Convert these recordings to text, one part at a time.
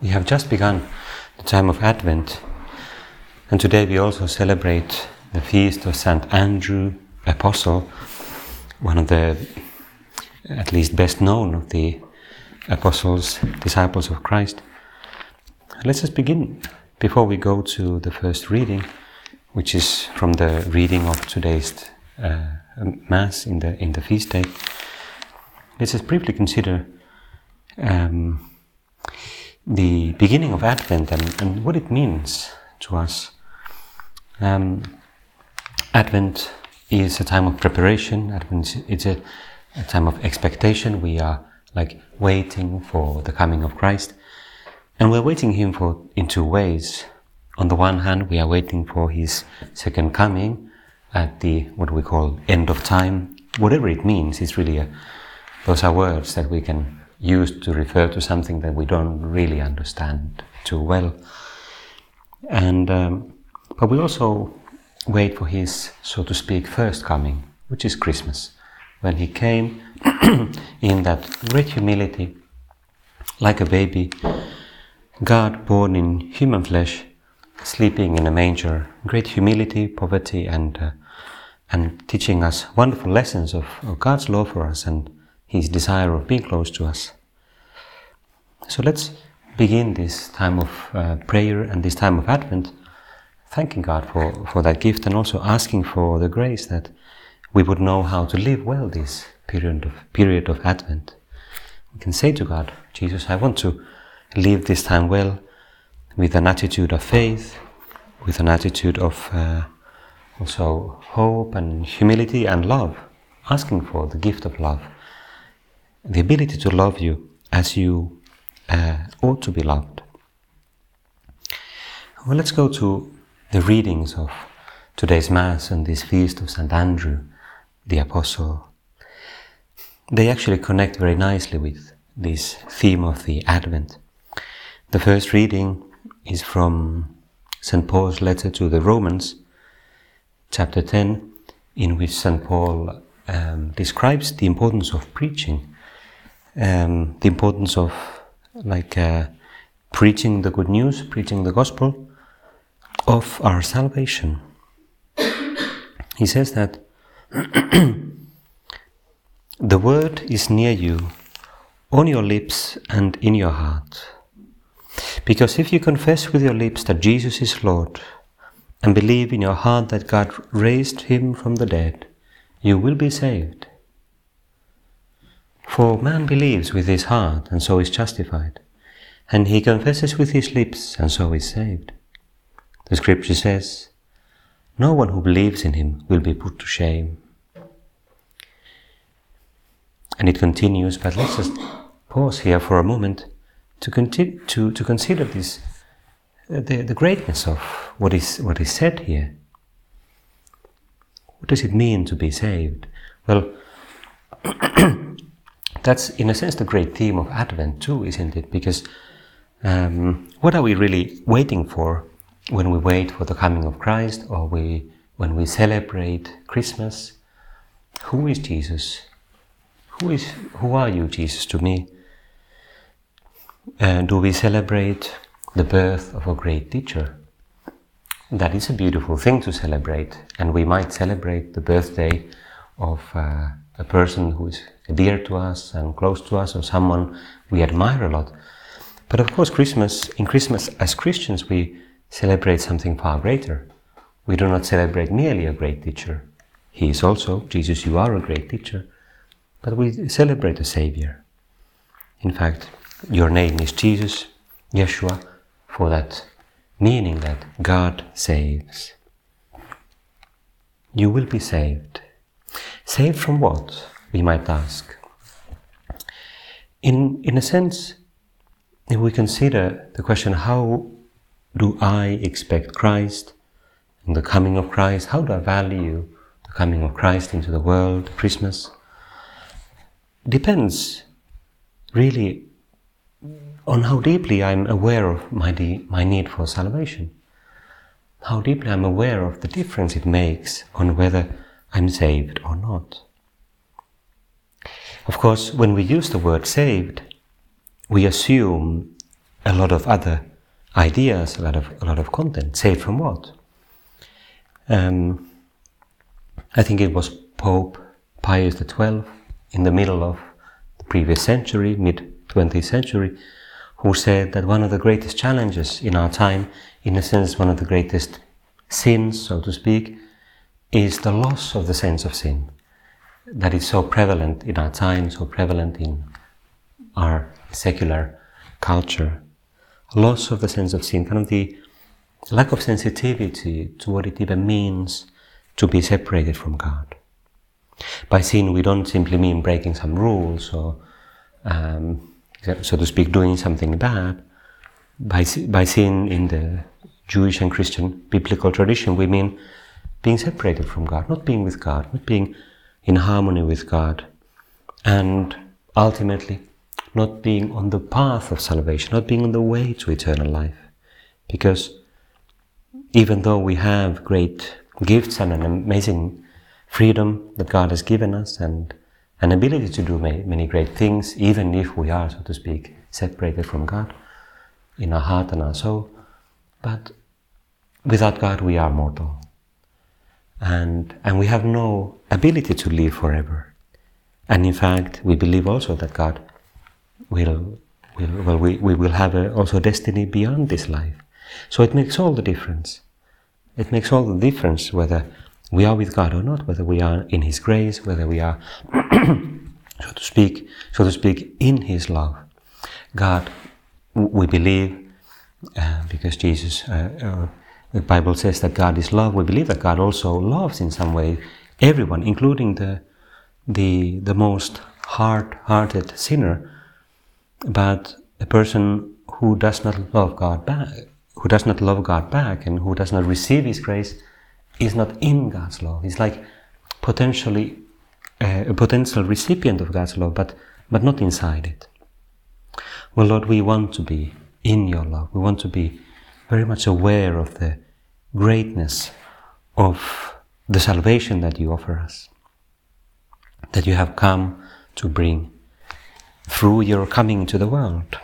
We have just begun the time of Advent, and today we also celebrate the feast of Saint Andrew Apostle, one of the at least best known of the apostles, disciples of Christ. Let's just begin before we go to the first reading, which is from the reading of today's uh, Mass in the in the feast day. Let's just briefly consider um, the beginning of Advent and, and what it means to us. Um, Advent is a time of preparation. Advent it's a, a time of expectation. We are like waiting for the coming of Christ, and we're waiting Him for in two ways. On the one hand, we are waiting for His second coming at the what we call end of time. Whatever it means, it's really a, those are words that we can used to refer to something that we don't really understand too well. And um, but we also wait for his, so to speak, first coming, which is Christmas, when he came in that great humility, like a baby, God born in human flesh, sleeping in a manger, great humility, poverty, and uh, and teaching us wonderful lessons of, of God's love for us and his desire of being close to us. So let's begin this time of uh, prayer and this time of Advent, thanking God for, for that gift and also asking for the grace that we would know how to live well this period of, period of Advent. We can say to God, Jesus, I want to live this time well with an attitude of faith, with an attitude of uh, also hope and humility and love, asking for the gift of love the ability to love you as you uh, ought to be loved. Well, let's go to the readings of today's Mass and this feast of St. Andrew, the Apostle. They actually connect very nicely with this theme of the Advent. The first reading is from St. Paul's letter to the Romans, chapter 10, in which St. Paul um, describes the importance of preaching um, the importance of like uh, preaching the good news, preaching the gospel of our salvation. he says that the word is near you, on your lips and in your heart. Because if you confess with your lips that Jesus is Lord and believe in your heart that God raised him from the dead, you will be saved. For man believes with his heart, and so is justified, and he confesses with his lips, and so is saved. The scripture says, No one who believes in him will be put to shame. And it continues, but let's just pause here for a moment to, continue, to, to consider this, uh, the, the greatness of what is, what is said here. What does it mean to be saved? Well, that's in a sense the great theme of Advent too, isn't it? Because um, what are we really waiting for when we wait for the coming of Christ, or we when we celebrate Christmas? Who is Jesus? Who is who are you, Jesus, to me? Uh, do we celebrate the birth of a great teacher? That is a beautiful thing to celebrate, and we might celebrate the birthday of uh, a person who is dear to us and close to us or someone we admire a lot. But of course, Christmas, in Christmas, as Christians, we celebrate something far greater. We do not celebrate merely a great teacher. He is also, Jesus, you are a great teacher. But we celebrate a Savior. In fact, your name is Jesus, Yeshua, for that meaning that God saves. You will be saved. Saved from what? We might ask. in, in a sense, if we consider the question, how do I expect Christ and the coming of Christ? How do I value the coming of Christ into the world, Christmas? Depends really on how deeply I'm aware of my, de- my need for salvation. How deeply I'm aware of the difference it makes on whether I'm saved or not. Of course, when we use the word saved, we assume a lot of other ideas, a lot of, a lot of content. Saved from what? Um, I think it was Pope Pius XII in the middle of the previous century, mid 20th century, who said that one of the greatest challenges in our time, in a sense, one of the greatest sins, so to speak, is the loss of the sense of sin that is so prevalent in our time, so prevalent in our secular culture. Loss of the sense of sin, kind of the lack of sensitivity to what it even means to be separated from God. By sin, we don't simply mean breaking some rules or, um, so to speak, doing something bad. By, by sin, in the Jewish and Christian biblical tradition, we mean being separated from God, not being with God, not being in harmony with God, and ultimately not being on the path of salvation, not being on the way to eternal life. Because even though we have great gifts and an amazing freedom that God has given us and an ability to do many, great things, even if we are, so to speak, separated from God in our heart and our soul, but without God we are mortal and, and we have no ability to live forever. And in fact, we believe also that God will, will well, we, we will have a, also a destiny beyond this life. So it makes all the difference. It makes all the difference whether we are with God or not, whether we are in His grace, whether we are, so to speak, so to speak, in His love. God, we believe, uh, because Jesus uh, uh, the Bible says that God is love. We believe that God also loves in some way everyone, including the the the most hard-hearted sinner. But a person who does not love God back, who does not love God back, and who does not receive His grace, is not in God's love. He's like potentially uh, a potential recipient of God's love, but but not inside it. Well, Lord, we want to be in Your love. We want to be very much aware of the greatness of the salvation that you offer us, that you have come to bring through your coming to the world.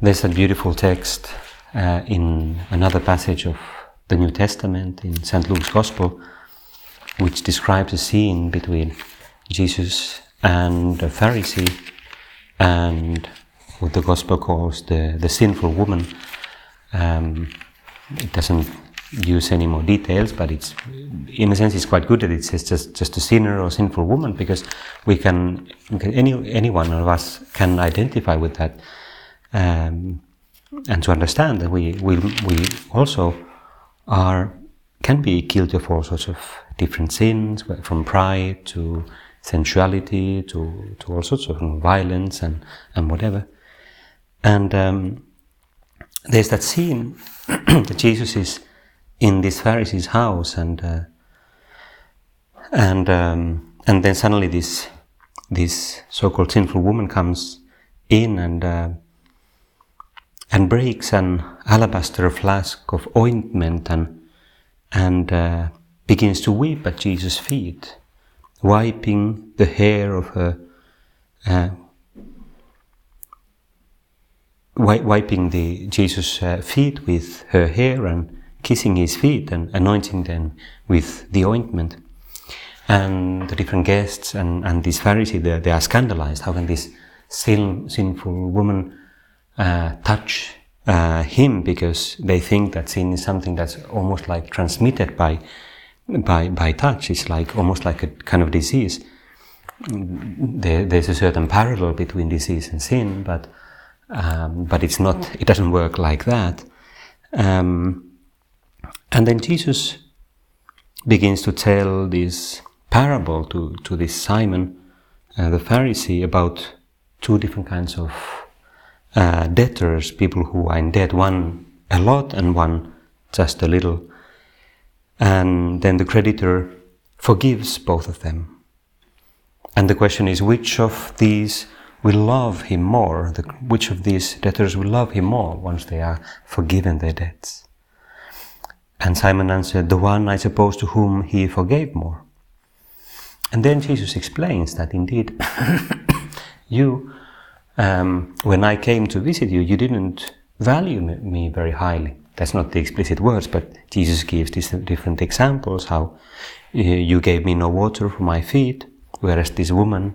There's a beautiful text uh, in another passage of the New Testament in St. Luke's Gospel, which describes a scene between Jesus and a Pharisee and the Gospel calls the, the sinful woman. Um, it doesn't use any more details, but it's in a sense it's quite good that it says just just a sinner or sinful woman because we can any any one of us can identify with that, um, and to understand that we we we also are can be guilty of all sorts of different sins, from pride to sensuality to to all sorts of violence and and whatever. And um, there's that scene that Jesus is in this Pharisee's house, and uh, and um, and then suddenly this this so-called sinful woman comes in and uh, and breaks an alabaster flask of ointment and and uh, begins to weep at Jesus' feet, wiping the hair of her uh, wiping the Jesus' uh, feet with her hair and kissing his feet and anointing them with the ointment. And the different guests and, and this Pharisee, they, they are scandalized. How can this sin, sinful woman uh, touch uh, him? Because they think that sin is something that's almost like transmitted by, by, by touch. It's like almost like a kind of disease. There, there's a certain parallel between disease and sin, but um, but it's not, it doesn't work like that. Um, and then Jesus begins to tell this parable to, to this Simon, uh, the Pharisee about two different kinds of uh, debtors, people who are in debt, one a lot and one just a little. And then the creditor forgives both of them. And the question is which of these will love him more? The, which of these debtors will love him more once they are forgiven their debts? And Simon answered, The one, I suppose, to whom he forgave more. And then Jesus explains that indeed, you, um, when I came to visit you, you didn't value me very highly. That's not the explicit words, but Jesus gives these different examples how uh, you gave me no water for my feet, whereas this woman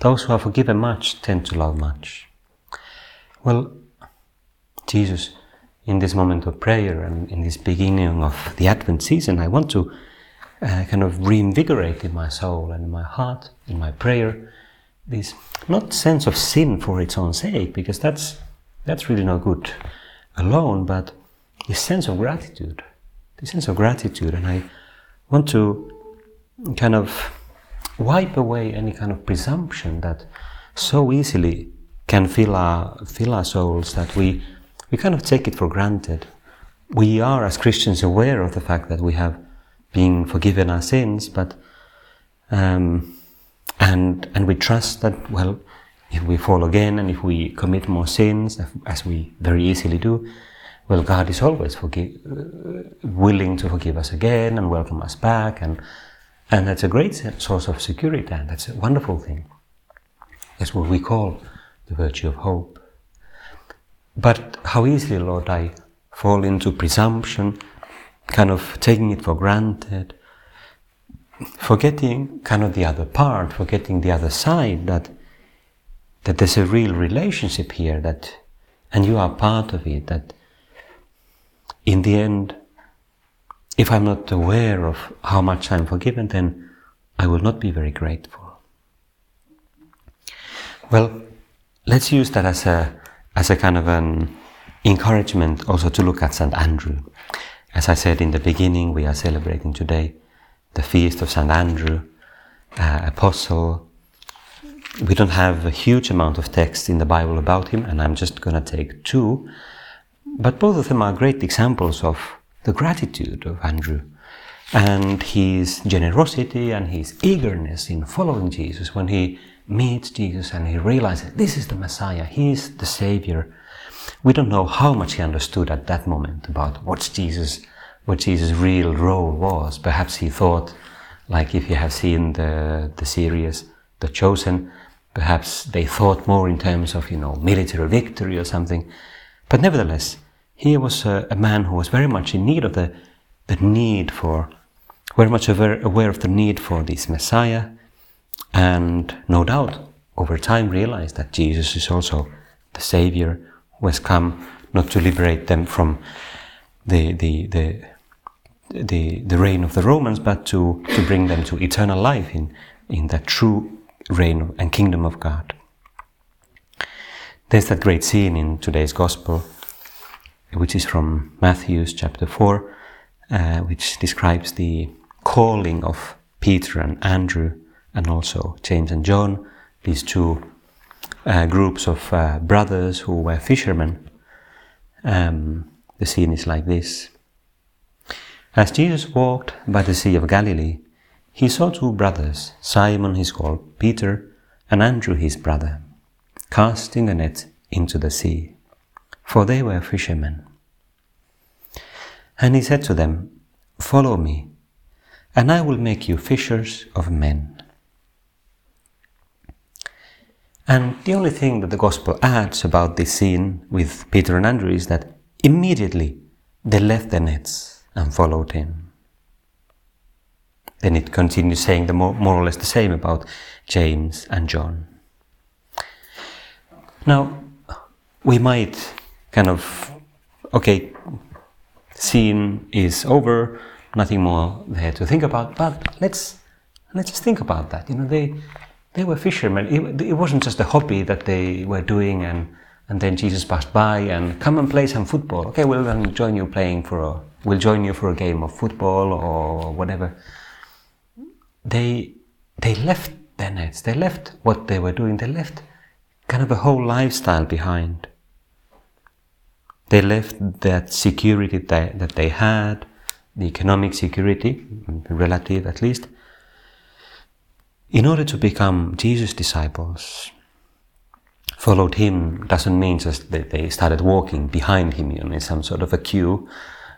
those who are forgiven much tend to love much. Well, Jesus, in this moment of prayer and in this beginning of the Advent season, I want to uh, kind of reinvigorate in my soul and in my heart, in my prayer, this not sense of sin for its own sake, because that's that's really not good alone, but this sense of gratitude, this sense of gratitude, and I want to kind of wipe away any kind of presumption that so easily can fill our fill our souls that we we kind of take it for granted. We are as Christians aware of the fact that we have been forgiven our sins, but um, and and we trust that well, if we fall again and if we commit more sins, as we very easily do, well, God is always forgive, uh, willing to forgive us again and welcome us back, and and that's a great source of security, and that's a wonderful thing. That's what we call the virtue of hope. But how easily, Lord, I fall into presumption, kind of taking it for granted, forgetting kind of the other part, forgetting the other side that that there's a real relationship here that and you are part of it that in the end if I'm not aware of how much I'm forgiven then I will not be very grateful. Well, let's use that as a as a kind of an encouragement also to look at St. Andrew. As I said in the beginning, we are celebrating today the feast of St. Andrew, uh, apostle. We don't have a huge amount of text in the Bible about him, and I'm just going to take two. But both of them are great examples of the gratitude of Andrew and his generosity and his eagerness in following Jesus when he meets Jesus and he realizes this is the Messiah, he is the Savior. We don't know how much he understood at that moment about what Jesus, what Jesus' real role was. Perhaps he thought, like if you have seen the, the series The Chosen, perhaps they thought more in terms of, you know, military victory or something. But nevertheless, he was a, a man who was very much in need of the, the need for, very much aware, aware of the need for this Messiah, and no doubt over time realized that Jesus is also the Savior who has come not to liberate them from the, the, the, the, the reign of the Romans, but to, to bring them to eternal life in, in that true reign and kingdom of God. There's that great scene in today's Gospel, which is from Matthew's chapter 4, uh, which describes the calling of Peter and Andrew and also James and John, these two uh, groups of uh, brothers who were fishermen. Um, the scene is like this. As Jesus walked by the Sea of Galilee, he saw two brothers, Simon his called Peter, and Andrew his brother, casting a net into the sea, for they were fishermen. And he said to them, Follow me, and I will make you fishers of men. And the only thing that the Gospel adds about this scene with Peter and Andrew is that immediately they left their nets and followed him. then it continues saying the more, more or less the same about James and John. Now, we might kind of, okay, scene is over, nothing more there to think about, but let's, let's just think about that. You know, they, they were fishermen. It, it wasn't just a hobby that they were doing and, and then Jesus passed by and come and play some football. Okay, we'll join you playing for a, we'll join you for a game of football or whatever. They, they left their nets. They left what they were doing. They left kind of a whole lifestyle behind. They left that security that, that they had, the economic security, relative at least, in order to become Jesus' disciples. Followed him doesn't mean just that they started walking behind him in some sort of a queue,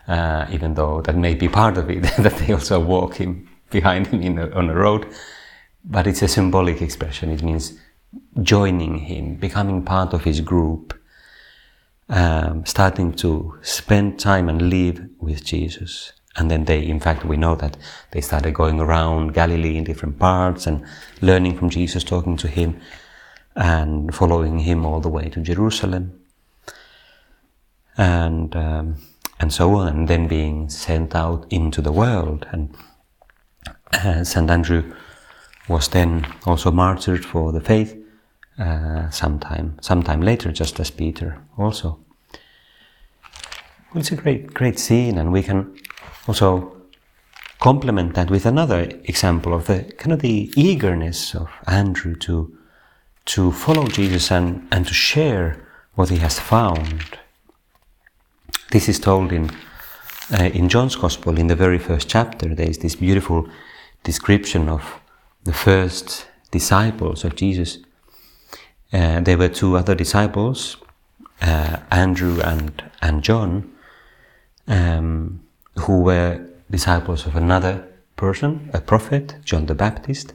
uh, even though that may be part of it, that they also walk him behind him a, on a road. But it's a symbolic expression. It means joining him, becoming part of his group, um, starting to spend time and live with Jesus. And then they, in fact, we know that they started going around Galilee in different parts and learning from Jesus, talking to him, and following him all the way to Jerusalem, and um, and so on, and then being sent out into the world. And uh, Saint Andrew was then also martyred for the faith uh, sometime, sometime later, just as Peter also. It's a great, great scene, and we can also complement that with another example of the kind of the eagerness of Andrew to to follow Jesus and, and to share what he has found. This is told in uh, in John's Gospel in the very first chapter. There is this beautiful description of the first disciples of Jesus uh, there were two other disciples, uh, Andrew and, and John, um, who were disciples of another person, a prophet, John the Baptist.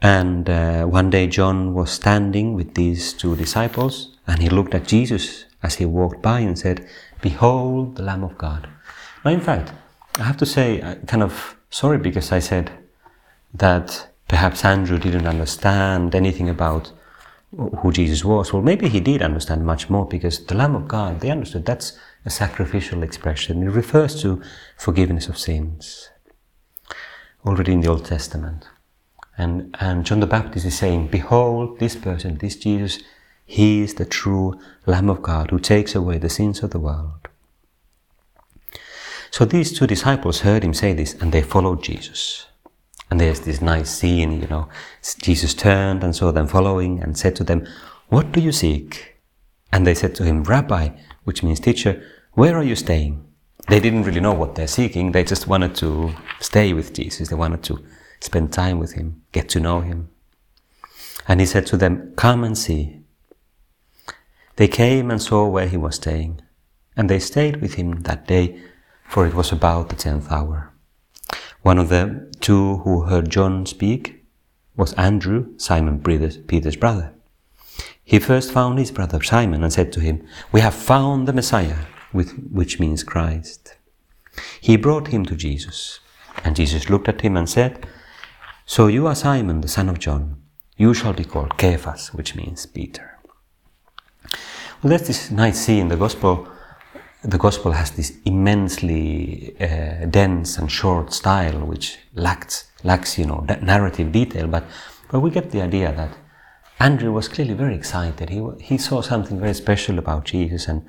And uh, one day John was standing with these two disciples and he looked at Jesus as he walked by and said, Behold the Lamb of God. Now, in fact, I have to say, I kind of sorry because I said that perhaps Andrew didn't understand anything about who Jesus was. Well, maybe he did understand much more because the Lamb of God, they understood that's a sacrificial expression. It refers to forgiveness of sins, already in the Old Testament. And, and John the Baptist is saying, Behold, this person, this Jesus, he is the true Lamb of God who takes away the sins of the world. So these two disciples heard him say this and they followed Jesus. And there's this nice scene, you know. Jesus turned and saw them following and said to them, What do you seek? And they said to him, Rabbi, which means teacher, where are you staying? They didn't really know what they're seeking. They just wanted to stay with Jesus. They wanted to spend time with him, get to know him. And he said to them, Come and see. They came and saw where he was staying, and they stayed with him that day, for it was about the tenth hour. One of the two who heard John speak was Andrew, Simon Peter's brother. He first found his brother Simon and said to him, We have found the Messiah, which means Christ. He brought him to Jesus, and Jesus looked at him and said, So you are Simon, the son of John. You shall be called Cephas, which means Peter. Well, there's this nice scene in the Gospel the gospel has this immensely uh, dense and short style, which lacks, lacks you know, narrative detail. But, but we get the idea that Andrew was clearly very excited. He, he saw something very special about Jesus, and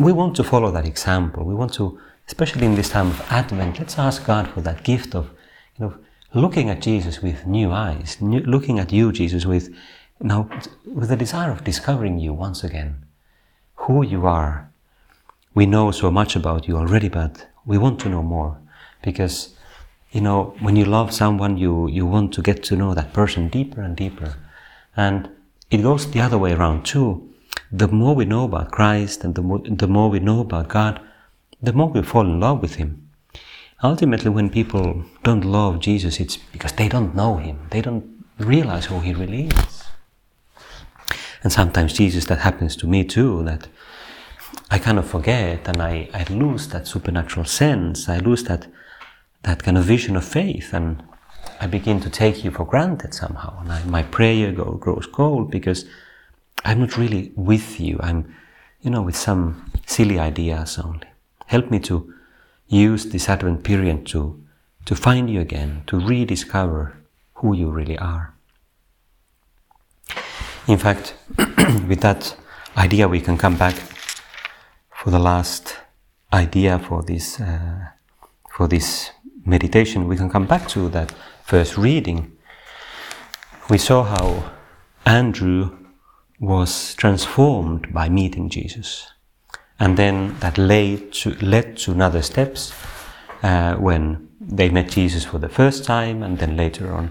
we want to follow that example. We want to, especially in this time of Advent, let's ask God for that gift of, you know, looking at Jesus with new eyes, new, looking at you, Jesus, with now with the desire of discovering you once again, who you are, we know so much about you already, but we want to know more because, you know, when you love someone, you, you want to get to know that person deeper and deeper. And it goes the other way around too. The more we know about Christ and the more, the more we know about God, the more we fall in love with Him. Ultimately, when people don't love Jesus, it's because they don't know Him. They don't realize who He really is. And sometimes, Jesus, that happens to me too, that I kind of forget and I, I lose that supernatural sense. I lose that, that kind of vision of faith, and I begin to take you for granted somehow, and I, my prayer go, grows cold because I'm not really with you. I'm, you know, with some silly ideas only. Help me to use this Advent period to to find you again, to rediscover who you really are. In fact, with that idea, we can come back for the last idea for this uh, for this meditation. We can come back to that first reading. We saw how Andrew was transformed by meeting Jesus, and then that led to led to another steps uh, when they met Jesus for the first time, and then later on,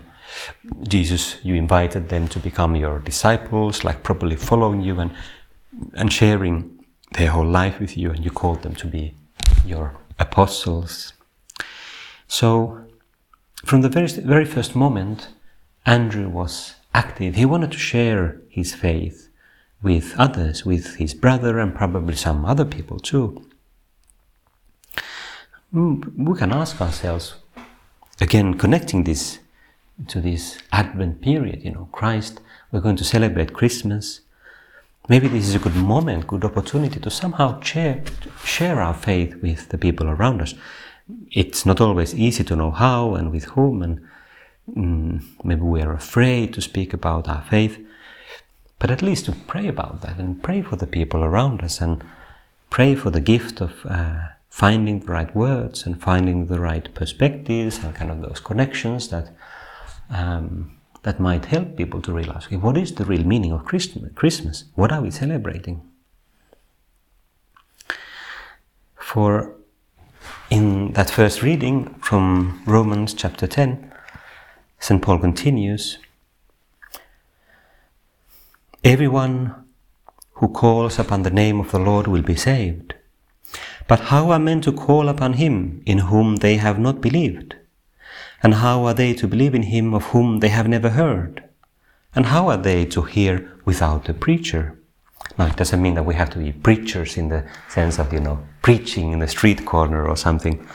Jesus, you invited them to become your disciples, like properly following you and, and sharing their whole life with you, and you called them to be your apostles. So, from the very, very first moment, Andrew was active. He wanted to share his faith with others, with his brother, and probably some other people too. Mm, we can ask ourselves, again, connecting this to this Advent period, you know, Christ, we're going to celebrate Christmas. Maybe this is a good moment, good opportunity to somehow share, share our faith with the people around us. It's not always easy to know how and with whom, and mm, maybe we are afraid to speak about our faith, but at least to pray about that and pray for the people around us and pray for the gift of. Uh, finding the right words and finding the right perspectives and kind of those connections that um, that might help people to realize okay, what is the real meaning of Christmas? What are we celebrating? For in that first reading from Romans chapter 10, St. Paul continues Everyone who calls upon the name of the Lord will be saved. But how are men to call upon him in whom they have not believed? And how are they to believe in him of whom they have never heard? And how are they to hear without a preacher? Now, it doesn't mean that we have to be preachers in the sense of, you know, preaching in the street corner or something.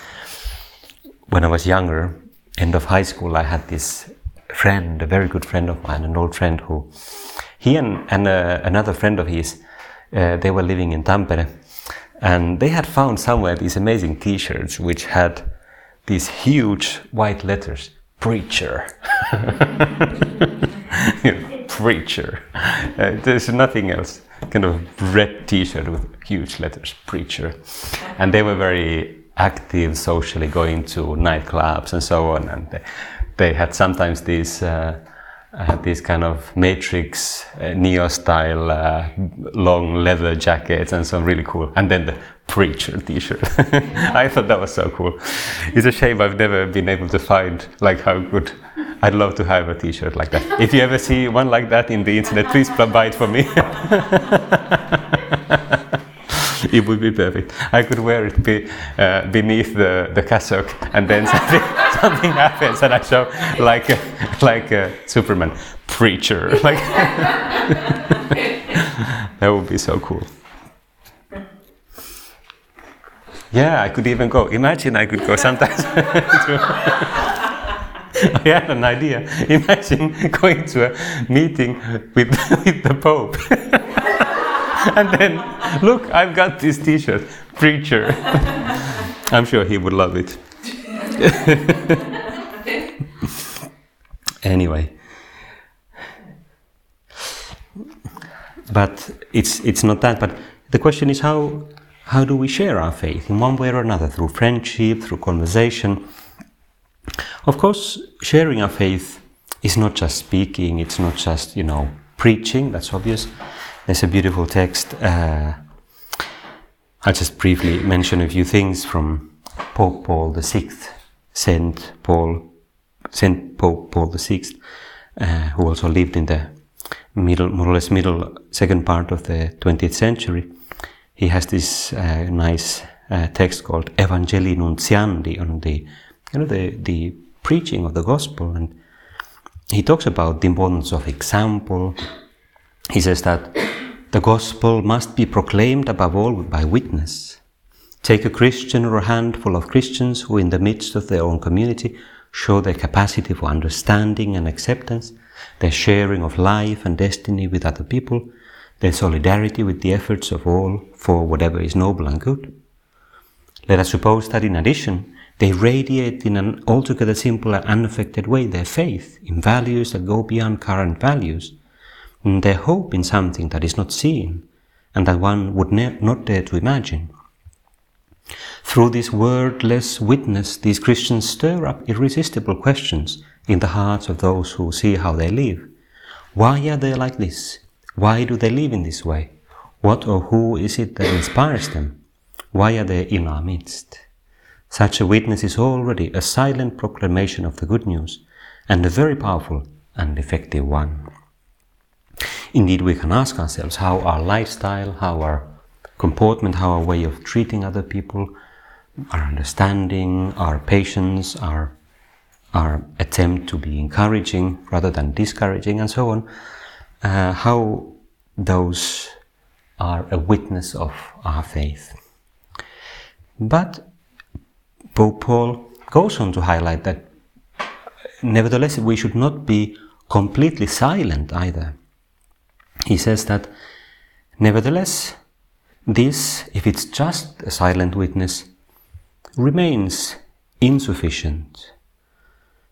When I was younger, end of high school, I had this friend, a very good friend of mine, an old friend who, he and, and uh, another friend of his, uh, they were living in Tampere and they had found somewhere these amazing t shirts which had these huge white letters preacher. preacher. Uh, there's nothing else. Kind of red t shirt with huge letters preacher. And they were very active socially, going to nightclubs and so on. And they, they had sometimes these. Uh, I had these kind of Matrix uh, Neo style uh, long leather jackets and some really cool. And then the preacher T-shirt. I thought that was so cool. It's a shame I've never been able to find like how good. I'd love to have a T-shirt like that. If you ever see one like that in the internet, please buy it for me. it would be perfect. I could wear it be, uh, beneath the, the cassock, and then something, something happens, and I show like a, like a Superman preacher. Like that would be so cool. Yeah, I could even go. Imagine I could go sometimes. I had an idea. Imagine going to a meeting with, with the Pope. and then, look, I've got this t shirt, Preacher. I'm sure he would love it. anyway. But it's, it's not that. But the question is how, how do we share our faith in one way or another? Through friendship, through conversation. Of course, sharing our faith is not just speaking, it's not just, you know, preaching, that's obvious. There's a beautiful text. Uh, I'll just briefly mention a few things from Pope Paul VI, Saint Paul, Saint Pope Paul VI, uh, who also lived in the middle, more or less middle second part of the 20th century. He has this uh, nice uh, text called Evangelii Nuntiandi on the, you know, the, the preaching of the gospel, and he talks about the importance of example. He says that the gospel must be proclaimed above all by witness. Take a Christian or a handful of Christians who, in the midst of their own community, show their capacity for understanding and acceptance, their sharing of life and destiny with other people, their solidarity with the efforts of all for whatever is noble and good. Let us suppose that in addition, they radiate in an altogether simple and unaffected way their faith in values that go beyond current values, and their hope in something that is not seen and that one would ne- not dare to imagine. Through this wordless witness, these Christians stir up irresistible questions in the hearts of those who see how they live. Why are they like this? Why do they live in this way? What or who is it that inspires them? Why are they in our midst? Such a witness is already a silent proclamation of the good news, and a very powerful and effective one. Indeed, we can ask ourselves how our lifestyle, how our comportment, how our way of treating other people, our understanding, our patience, our, our attempt to be encouraging rather than discouraging, and so on, uh, how those are a witness of our faith. But Pope Paul goes on to highlight that nevertheless we should not be completely silent either. He says that nevertheless this, if it's just a silent witness, remains insufficient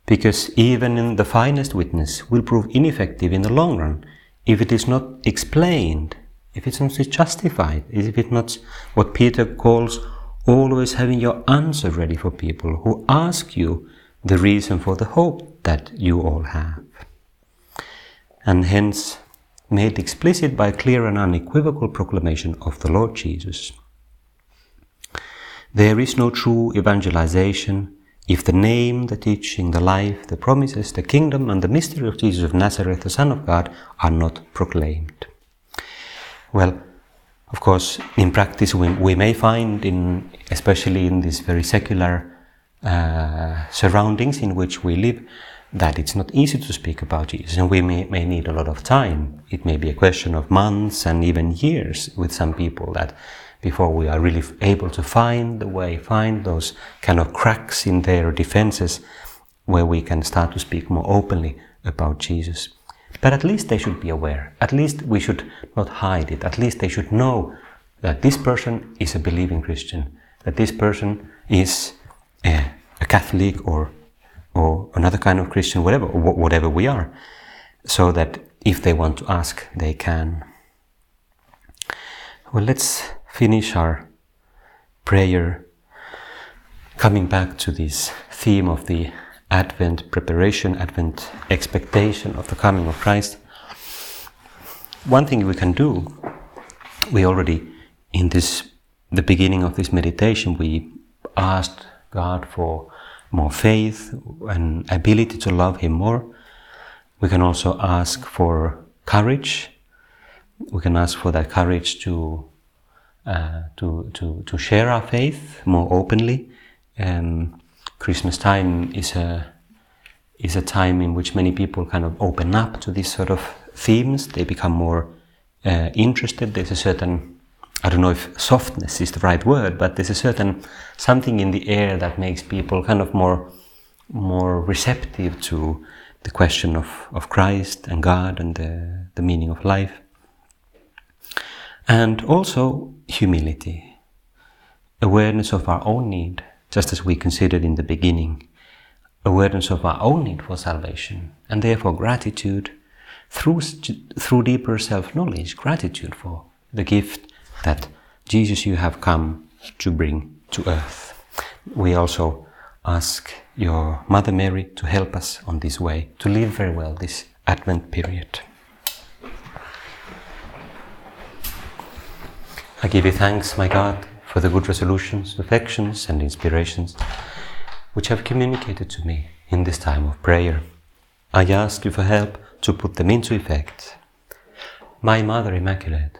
because even the finest witness will prove ineffective in the long run if it is not explained, if it's not justified, if it's not what Peter calls always having your answer ready for people who ask you the reason for the hope that you all have. And hence made explicit by clear and unequivocal proclamation of the Lord Jesus. There is no true evangelization if the name, the teaching, the life, the promises, the kingdom, and the mystery of Jesus of Nazareth, the Son of God, are not proclaimed. Well, of course, in practice, we, we may find, in, especially in these very secular uh, surroundings in which we live, that it's not easy to speak about Jesus, and we may, may need a lot of time. It may be a question of months and even years with some people that before we are really able to find the way, find those kind of cracks in their defenses where we can start to speak more openly about Jesus. But at least they should be aware. At least we should not hide it. At least they should know that this person is a believing Christian, that this person is a, a Catholic or or another kind of Christian, whatever whatever we are, so that if they want to ask, they can. Well, let's finish our prayer coming back to this theme of the Advent preparation, Advent expectation of the coming of Christ. One thing we can do, we already in this the beginning of this meditation we asked God for more faith and ability to love Him more. We can also ask for courage. We can ask for that courage to uh, to, to, to share our faith more openly. Um, Christmas time is a is a time in which many people kind of open up to these sort of themes. They become more uh, interested. There's a certain I don't know if softness is the right word, but there's a certain something in the air that makes people kind of more more receptive to the question of, of Christ and God and the, the meaning of life. And also humility, awareness of our own need, just as we considered in the beginning, awareness of our own need for salvation, and therefore gratitude through, through deeper self knowledge, gratitude for the gift that Jesus you have come to bring to earth. We also ask your Mother Mary to help us on this way, to live very well this Advent period. I give you thanks, my God, for the good resolutions, affections, and inspirations which have communicated to me in this time of prayer. I ask you for help to put them into effect. My Mother Immaculate,